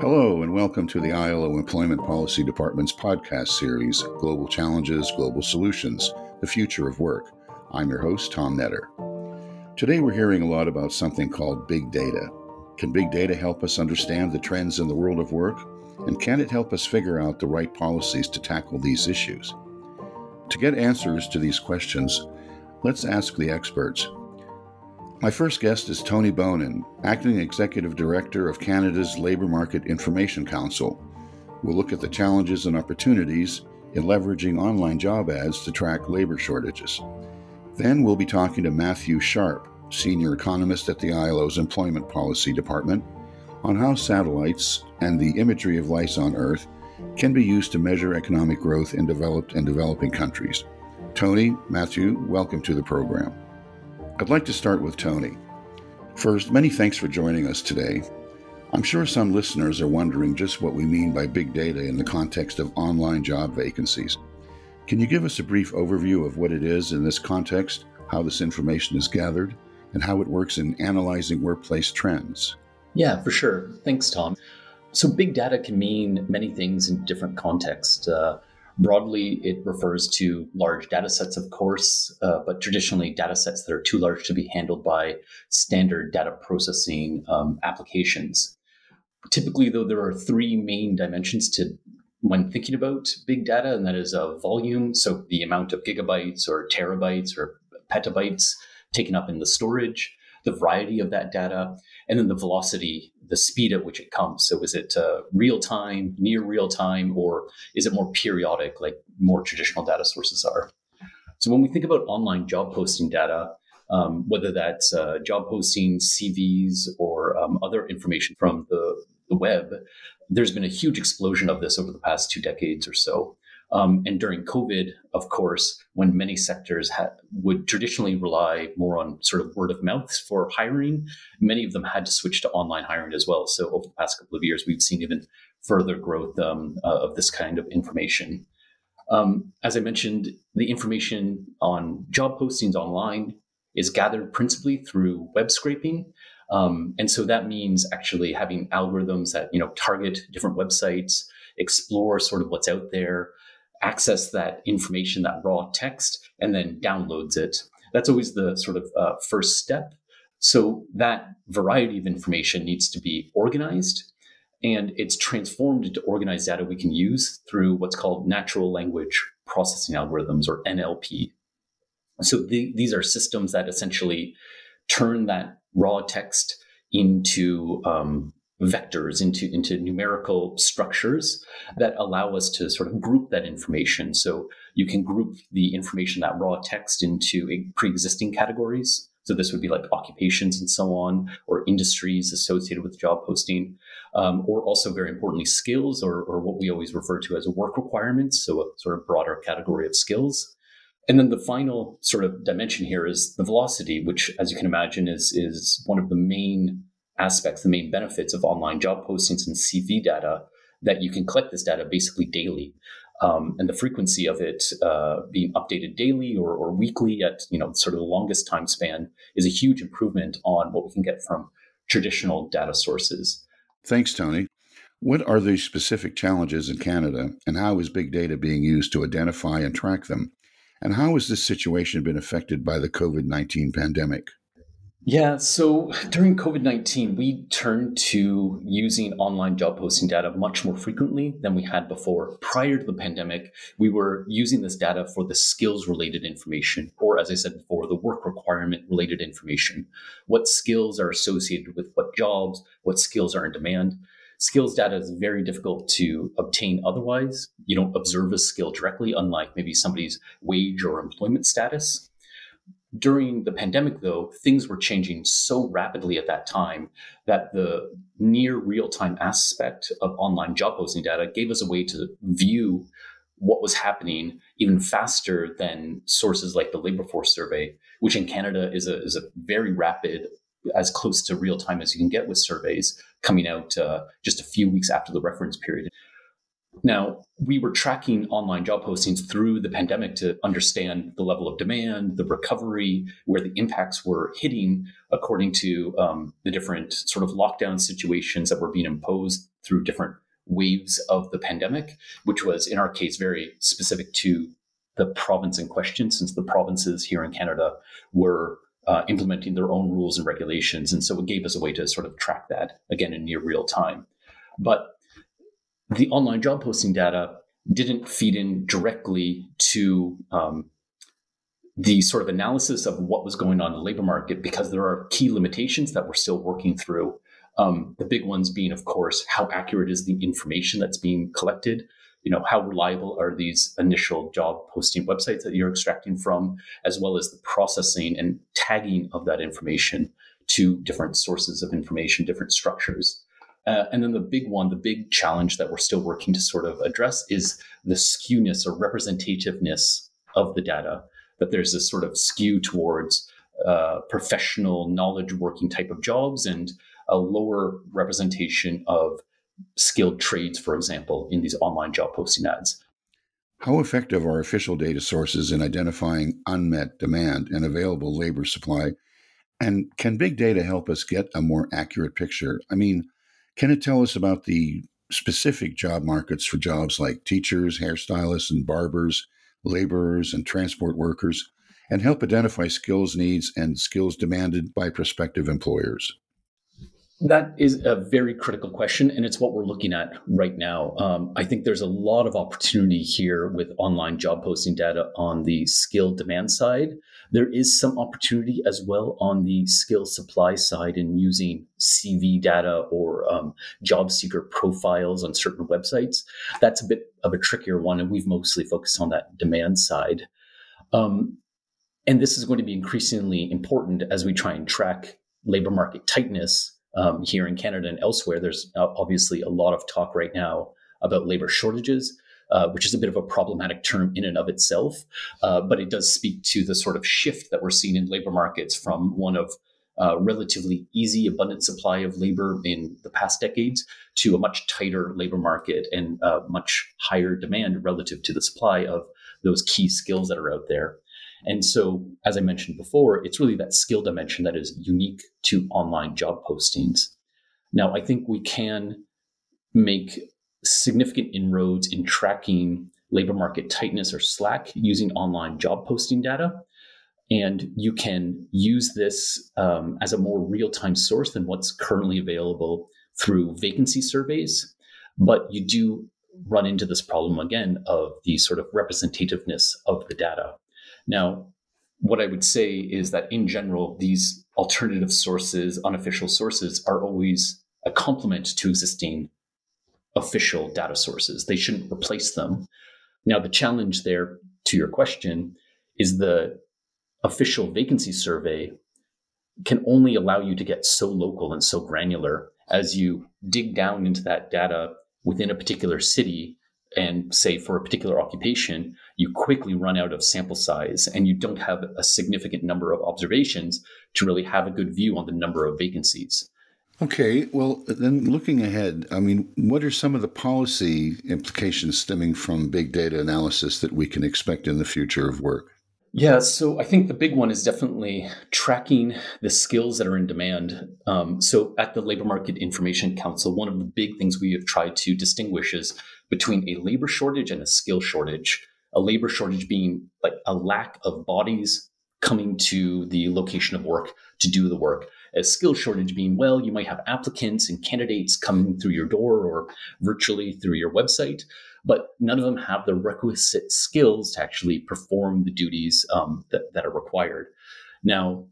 Hello, and welcome to the ILO Employment Policy Department's podcast series, Global Challenges, Global Solutions The Future of Work. I'm your host, Tom Netter. Today, we're hearing a lot about something called big data. Can big data help us understand the trends in the world of work? And can it help us figure out the right policies to tackle these issues? To get answers to these questions, let's ask the experts. My first guest is Tony Bonen, Acting Executive Director of Canada's Labour Market Information Council. We'll look at the challenges and opportunities in leveraging online job ads to track labor shortages. Then we'll be talking to Matthew Charpe, Senior Economist at the ILO's Employment Policy Department, on how satellites and the imagery of life on Earth can be used to measure economic growth in developed and developing countries. Tony, Matthew, welcome to the program. I'd like to start with Tony. First, many thanks for joining us today. I'm sure some listeners are wondering just what we mean by big data in the context of online job vacancies. Can you give us a brief overview of what it is in this context, how this information is gathered, and how it works in analyzing workplace trends? Yeah, for sure. Thanks, Tom. So, big data can mean many things in different contexts. Uh, Broadly, it refers to large data sets, of course, uh, but traditionally data sets that are too large to be handled by standard data processing um, applications. Typically, though, there are three main dimensions to when thinking about big data, and that is a volume, so the amount of gigabytes or terabytes or petabytes taken up in the storage, the variety of that data, and then the velocity, the speed at which it comes. So is it uh, real time, near real time, or is it more periodic, like more traditional data sources are? So when we think about online job posting data, um, whether that's uh, job posting, CVs, or um, other information from the, the web, there's been a huge explosion of this over the past two decades or so. Um, and during COVID, of course, when many sectors would traditionally rely more on sort of word of mouth for hiring, many of them had to switch to online hiring as well. So over the past couple of years, we've seen even further growth um, uh, of this kind of information. Um, as I mentioned, the information on job postings online is gathered principally through web scraping. Um, and so that means actually having algorithms that you know target different websites, explore sort of what's out there, access that information, that raw text, and then downloads it. That's always the sort of uh, first step. So that variety of information needs to be organized and it's transformed into organized data we can use through what's called natural language processing algorithms or NLP. So the, these are systems that essentially turn that raw text into um, vectors into, into numerical structures that allow us to sort of group that information. So you can group the information, that raw text, into pre-existing categories. So this would be like occupations and so on, or industries associated with job posting, um, or also very importantly skills, or, or what we always refer to as work requirements. So a sort of broader category of skills. And then the final sort of dimension here is the velocity, which, as you can imagine, is is one of the main aspects, the main benefits of online job postings and CV data, that you can collect this data basically daily. Um, and the frequency of it uh, being updated daily or, or, weekly at you know sort of the longest time span is a huge improvement on what we can get from traditional data sources. Thanks, Tony. What are the specific challenges in Canada, and how is big data being used to identify and track them? And how has this situation been affected by the COVID 19 pandemic? Yeah, so during COVID 19, we turned to using online job posting data much more frequently than we had before. Prior to the pandemic, we were using this data for the skills related information, or as I said before, the work requirement related information. What skills are associated with what jobs, what skills are in demand. Skills data is very difficult to obtain otherwise. You don't observe a skill directly, unlike maybe somebody's wage or employment status. During the pandemic, though, things were changing so rapidly at that time that the near real time aspect of online job posting data gave us a way to view what was happening even faster than sources like the labor force survey, which in Canada is a, is a very rapid, as close to real time as you can get with surveys coming out uh, just a few weeks after the reference period. Now, we were tracking online job postings through the pandemic to understand the level of demand, the recovery, where the impacts were hitting according to um, the different sort of lockdown situations that were being imposed through different waves of the pandemic, which was in our case very specific to the province in question, since the provinces here in Canada were uh, implementing their own rules and regulations. And so it gave us a way to sort of track that again in near real time. But the online job posting data didn't feed in directly to um, the sort of analysis of what was going on in the labor market because there are key limitations that we're still working through. Um, the big ones being, of course, how accurate is the information that's being collected? You know, how reliable are these initial job posting websites that you're extracting from, as well as the processing and tagging of that information to different sources of information, different structures. Uh, and then the big one, the big challenge that we're still working to sort of address is the skewness or representativeness of the data. That there's this sort of skew towards uh, professional knowledge working type of jobs and a lower representation of skilled trades, for example, in these online job posting ads. How effective are official data sources in identifying unmet demand and available labor supply? And can big data help us get a more accurate picture? I mean, can it tell us about the specific job markets for jobs like teachers, hairstylists, and barbers, laborers, and transport workers, and help identify skills needs and skills demanded by prospective employers? That is a very critical question, and it's what we're looking at right now. Um, I think there's a lot of opportunity here with online job posting data on the skill demand side. There is some opportunity as well on the skill supply side in using CV data or um, job seeker profiles on certain websites. That's a bit of a trickier one, and we've mostly focused on that demand side. Um, and this is going to be increasingly important as we try and track labor market tightness um, here in Canada and elsewhere, there's obviously a lot of talk right now about labor shortages. Uh, which is a bit of a problematic term in and of itself, uh, but it does speak to the sort of shift that we're seeing in labor markets from one of uh, relatively easy, abundant supply of labor in the past decades to a much tighter labor market and uh, much higher demand relative to the supply of those key skills that are out there. And so, as I mentioned before, it's really that skill dimension that is unique to online job postings. Now, I think we can make significant inroads in tracking labor market tightness or slack using online job posting data. And you can use this um, as a more real time source than what's currently available through vacancy surveys. But you do run into this problem again of the sort of representativeness of the data. Now, what I would say is that in general, these alternative sources, unofficial sources, are always a complement to existing official data sources. They shouldn't replace them. Now, the challenge there to your question is the official vacancy survey can only allow you to get so local and so granular as you dig down into that data within a particular city and say for a particular occupation, you quickly run out of sample size and you don't have a significant number of observations to really have a good view on the number of vacancies. Okay, well, then looking ahead, I mean, what are some of the policy implications stemming from big data analysis that we can expect in the future of work? Yeah, so I think the big one is definitely tracking the skills that are in demand. Um, so at the Labor Market Information Council, one of the big things we have tried to distinguish is between a labor shortage and a skill shortage. A labor shortage being like a lack of bodies coming to the location of work to do the work. A skill shortage being, well, you might have applicants and candidates coming through your door or virtually through your website, but none of them have the requisite skills to actually perform the duties um, that, that are required. Now,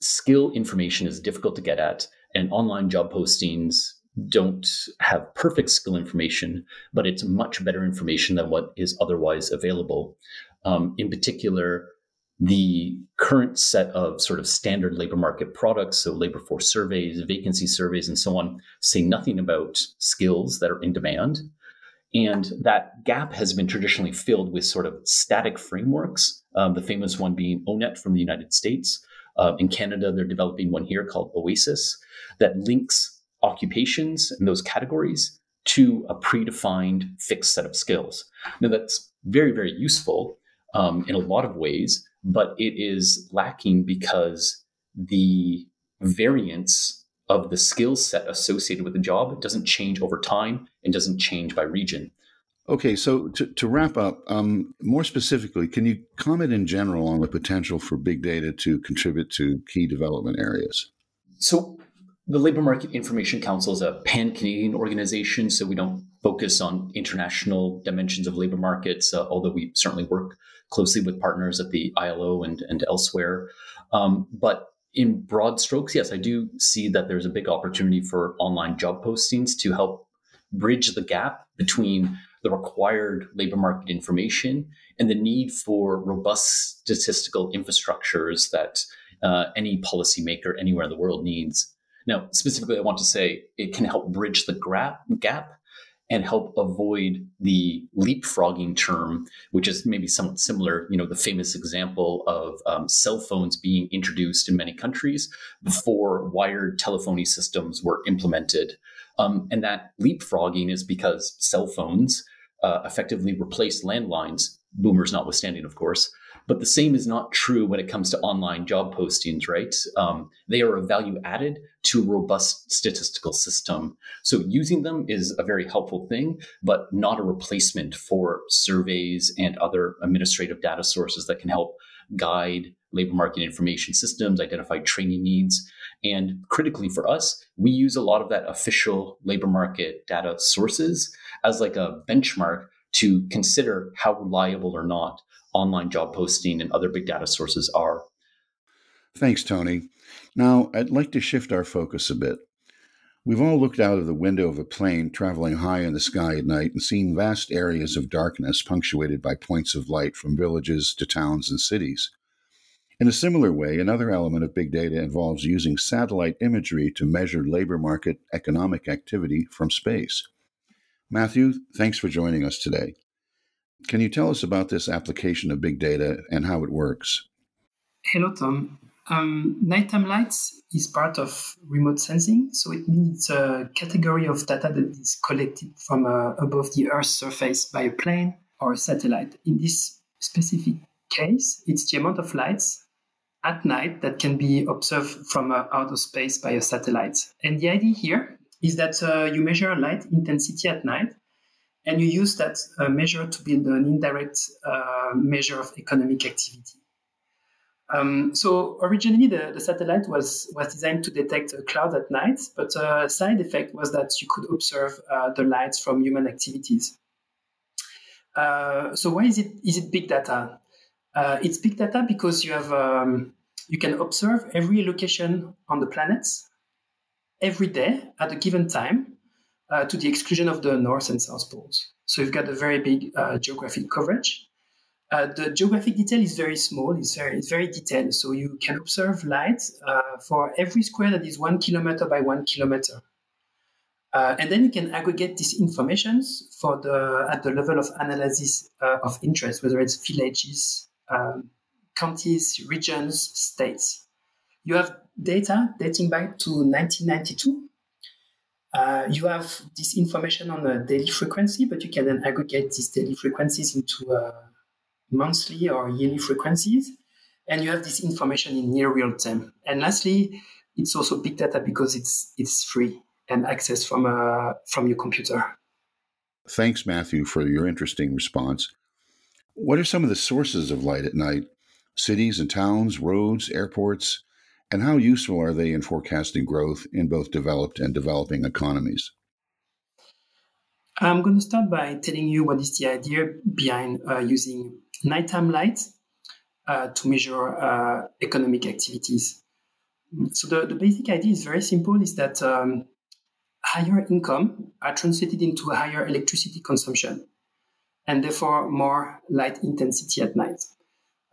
skill information is difficult to get at, and online job postings don't have perfect skill information, but it's much better information than what is otherwise available. Um, in particular, the current set of sort of standard labor market products, so labor force surveys, vacancy surveys, and so on, say nothing about skills that are in demand. And that gap has been traditionally filled with sort of static frameworks, um, the famous one being ONET from the United States. Uh, in Canada, they're developing one here called OASIS that links occupations and those categories to a predefined fixed set of skills. Now, that's very, very useful um, in a lot of ways, but it is lacking because the variance of the skill set associated with the job doesn't change over time and doesn't change by region. Okay, so to, to wrap up, um, more specifically, can you comment in general on the potential for big data to contribute to key development areas? So, the Labor Market Information Council is a pan Canadian organization, so we don't focus on international dimensions of labor markets, uh, although we certainly work closely with partners at the ILO and, and elsewhere. Um, but in broad strokes, yes, I do see that there's a big opportunity for online job postings to help bridge the gap between the required labor market information and the need for robust statistical infrastructures that uh, any policymaker anywhere in the world needs. Now, specifically, I want to say it can help bridge the gap and help avoid the leapfrogging term, which is maybe somewhat similar. You know, the famous example of um, cell phones being introduced in many countries before wired telephony systems were implemented. Um, and that leapfrogging is because cell phones uh, effectively replaced landlines, boomers notwithstanding, of course. But the same is not true when it comes to online job postings, right? Um, they are a value added to a robust statistical system. So using them is a very helpful thing, but not a replacement for surveys and other administrative data sources that can help guide labor market information systems, identify training needs. And critically for us, we use a lot of that official labor market data sources as like a benchmark to consider how reliable or not online job posting and other big data sources are. Thanks, Tony. Now, I'd like to shift our focus a bit. We've all looked out of the window of a plane traveling high in the sky at night and seen vast areas of darkness punctuated by points of light from villages to towns and cities. In a similar way, another element of big data involves using satellite imagery to measure labor market economic activity from space. Matthew, thanks for joining us today. Can you tell us about this application of big data and how it works? Hello, Tom. Um, nighttime lights is part of remote sensing, so it means it's a category of data that is collected from uh, above the Earth's surface by a plane or a satellite. In this specific case, it's the amount of lights at night that can be observed from uh, outer space by a satellite. And the idea here is that uh, you measure light intensity at night and you use that uh, measure to build an indirect uh, measure of economic activity. Um, so originally the, the, satellite was, was designed to detect a cloud at night, but a side effect was that you could observe uh, the lights from human activities. Uh, so why is it is it big data? Uh, it's big data because you have um, you can observe every location on the planet every day at a given time uh, to the exclusion of the North and South poles. So you've got a very big uh, geographic coverage. Uh, the geographic detail is very small, it's very, it's very detailed. So you can observe light uh, for every square that is one kilometer by one kilometer. Uh, and then you can aggregate these informations for the at the level of analysis uh, of interest, whether it's villages, um, counties, regions, states. You have data dating back to 1992. Uh, you have this information on a daily frequency, but you can then aggregate these daily frequencies into uh, monthly or yearly frequencies. And you have this information in near real time. And lastly, it's also big data because it's it's free and accessed from uh, from your computer. Thanks, Matthew, for your interesting response. What are some of the sources of light at night? Cities and towns, roads, airports, and how useful are they in forecasting growth in both developed and developing economies? I'm going to start by telling you what is the idea behind uh, using nighttime light uh, to measure uh, economic activities. So the, the basic idea is very simple: is that um, higher income are translated into higher electricity consumption, and therefore more light intensity at night.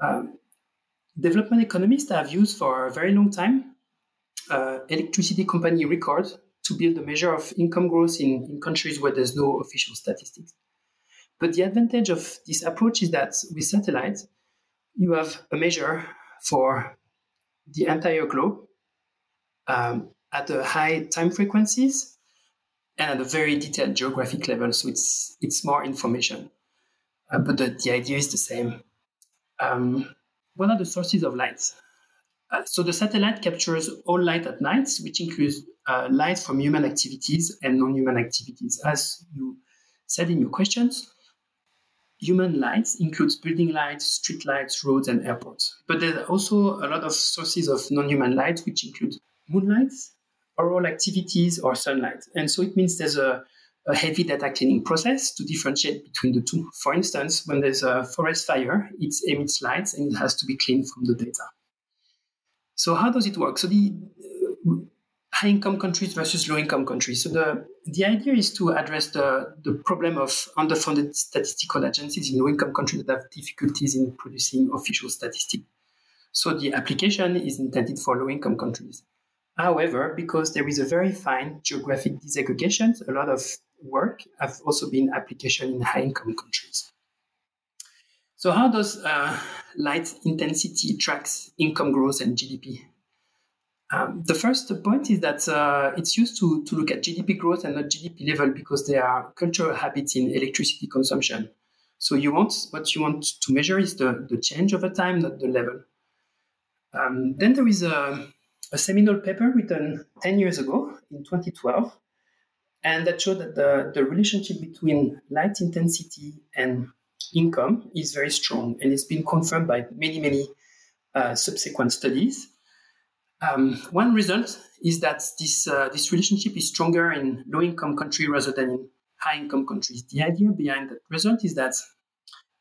Um, development economists have used for a very long time uh, electricity company records to build a measure of income growth in, in countries where there's no official statistics. But the advantage of this approach is that with satellites, you have a measure for the entire globe um, at a high time frequencies. and at a very detailed geographic level. So it's it's more information, uh, but the, the idea is the same. Um, what are the sources of light? Uh, so the satellite captures all light at night, which includes uh, light from human activities and non-human activities. As you said in your questions, human lights includes building lights, street lights, roads, and airports. But there are also a lot of sources of non-human light, which include moonlight, auroral activities, or sunlight. And so it means there's a, a heavy data cleaning process to differentiate between the two. For instance, when there's a forest fire, it emits lights and it has to be cleaned from the data. So how does it work? So the uh, high income countries versus low income countries. So the, the idea is to address the, the problem of underfunded statistical agencies in low income countries that have difficulties in producing official statistics. So the application is intended for low income countries. However, because there is a very fine geographic disaggregation, a lot of work have also been application in high income countries. So how does uh, light intensity tracks income growth and GDP? Um, the first point is that uh, it's used to, to look at GDP growth and not GDP level because there are cultural habits in electricity consumption. So you want what you want to measure is the, the change over time, not the level. Um, then there is a, a seminal paper written 10 years ago in 2012, and that showed that the, the relationship between light intensity and income is very strong, and it's been confirmed by many, many uh, subsequent studies. Um, one result is that this uh, this relationship is stronger in low income countries rather than in high income countries. The idea behind that result is that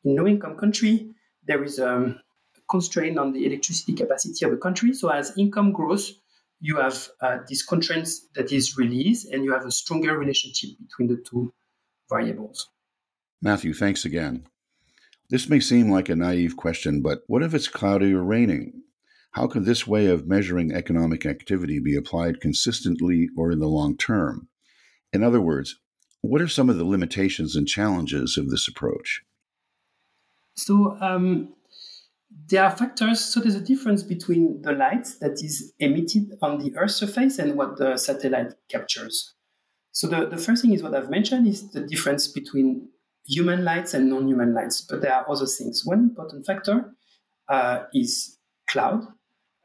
in low income country there is um, a constraint on the electricity capacity of a country. So as income grows, you have uh, this constraint that is released, and you have a stronger relationship between the two variables. Matthew, thanks again. This may seem like a naive question, but what if it's cloudy or raining? How can this way of measuring economic activity be applied consistently or in the long term? In other words, what are some of the limitations and challenges of this approach? So, um, there are factors. So, there's a difference between the light that is emitted on the Earth's surface and what the satellite captures. So, the, the first thing is what I've mentioned is the difference between human lights and non-human lights. But there are other things. One important factor uh, is cloud,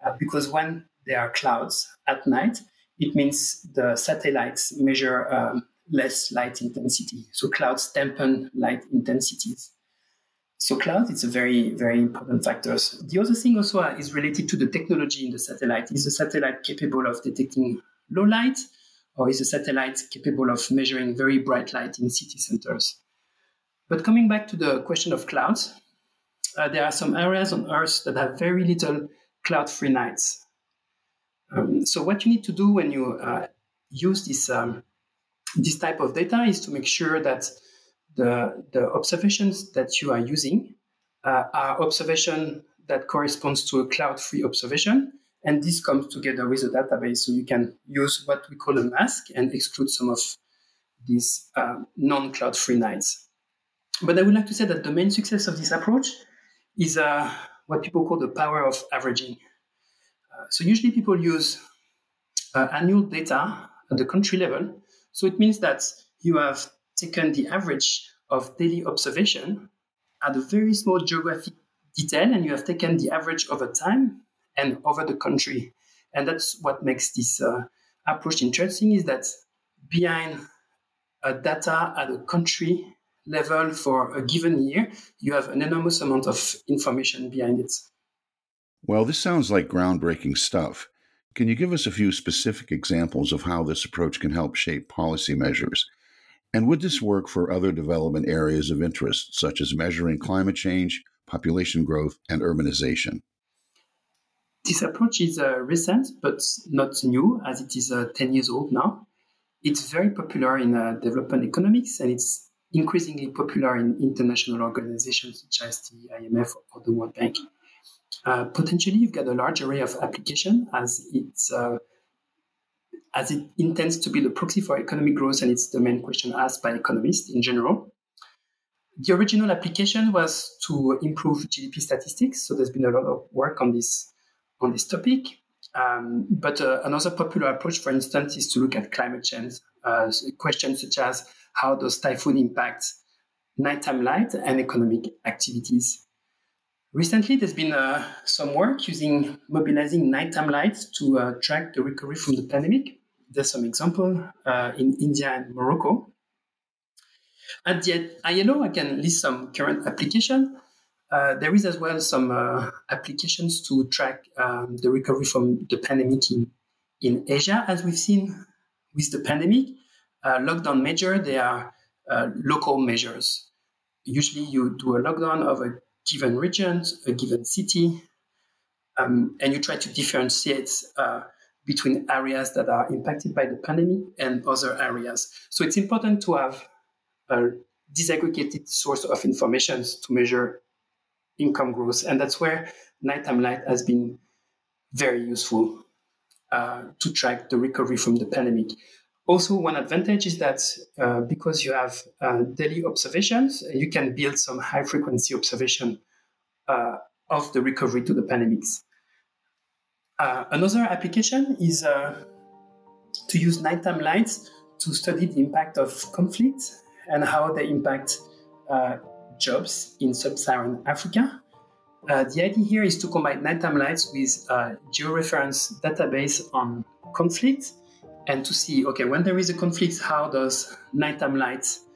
uh, because when there are clouds at night, it means the satellites measure um, less light intensity. So clouds dampen light intensities. So cloud it's a very, very important factor. The other thing also uh, is related to the technology in the satellite. Is the satellite capable of detecting low light, or is the satellite capable of measuring very bright light in city centers? But coming back to the question of clouds, uh, there are some areas on Earth that have very little cloud-free nights. Um, so what you need to do when you uh, use this um, this type of data is to make sure that the the observations that you are using uh, are observation that corresponds to a cloud-free observation, and this comes together with a database. So you can use what we call a mask and exclude some of these uh, non-cloud-free nights. But I would like to say that the main success of this approach is uh, what people call the power of averaging. Uh, so usually people use uh, annual data at the country level. So it means that you have taken the average of daily observation at a very small geographic detail, and you have taken the average over time and over the country. And that's what makes this uh, approach interesting is that behind a data at a country level for a given year, you have an enormous amount of information behind it. Well, this sounds like groundbreaking stuff. Can you give us a few specific examples of how this approach can help shape policy measures? And would this work for other development areas of interest, such as measuring climate change, population growth, and urbanization? This approach is uh, recent, but not new, as it is uh, 10 years old now. It's very popular in uh, development economics, and it's increasingly popular in international organizations such as the IMF or the World Bank. Uh, potentially, you've got a large array of application as it's uh, as it intends to be the proxy for economic growth, and it's the main question asked by economists in general. The original application was to improve GDP statistics, so there's been a lot of work on this on this topic. Um, but uh, another popular approach, for instance, is to look at climate change uh, questions such as how does typhoon impact nighttime light and economic activities. Recently, there's been uh, some work using mobilizing nighttime lights to uh, track the recovery from the pandemic. There's some example uh, in India and Morocco. At the ILO, I can list some current application. Uh, there is as well some uh, applications to track um, the recovery from the pandemic in, in Asia. As we've seen with the pandemic, uh, lockdown measure, they are uh, local measures. Usually you do a lockdown of a given region, a given city, um, and you try to differentiate uh, between areas that are impacted by the pandemic and other areas. So it's important to have a disaggregated source of information to measure income growth. And that's where nighttime light has been very useful uh, to track the recovery from the pandemic. Also, one advantage is that uh, because you have uh, daily observations, you can build some high frequency observation uh, of the recovery to the pandemics. Uh, another application is uh, to use nighttime lights to study the impact of conflict and how they impact uh, jobs in sub-Saharan Africa. Uh, the idea here is to combine nighttime lights with a georeference database on conflict and to see, okay, when there is a conflict, how does nighttime lights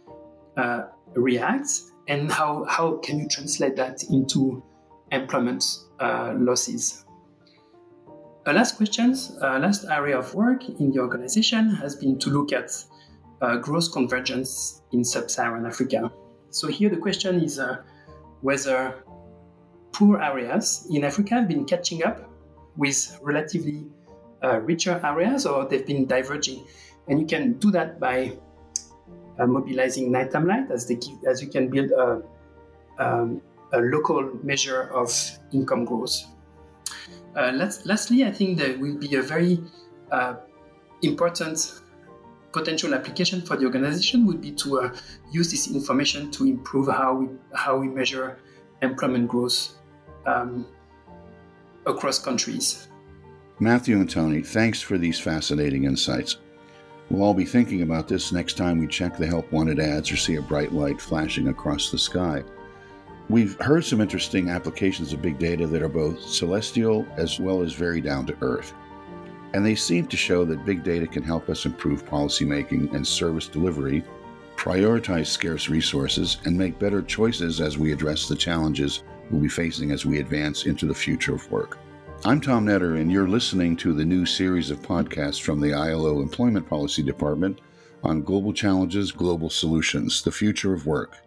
uh, react and how, how can you translate that into employment uh, losses? A last question, uh, last area of work in the organization has been to look at uh, growth convergence in sub-Saharan Africa. So here the question is uh, whether poor areas in Africa have been catching up with relatively uh, richer areas or they've been diverging. And you can do that by uh, mobilizing nighttime light as, they, as you can build a, um, a local measure of income growth. Uh, lastly, I think there will be a very uh, important potential application for the organization would be to uh, use this information to improve how we how we measure employment growth um, across countries. Matthew and Tony, thanks for these fascinating insights. We'll all be thinking about this next time we check the help wanted ads or see a bright light flashing across the sky. We've heard some interesting applications of big data that are both celestial as well as very down to earth. And they seem to show that big data can help us improve policymaking and service delivery, prioritize scarce resources, and make better choices as we address the challenges we'll be facing as we advance into the future of work. I'm Tom Netter, and you're listening to the new series of podcasts from the ILO Employment Policy Department on global challenges, global solutions, the future of work.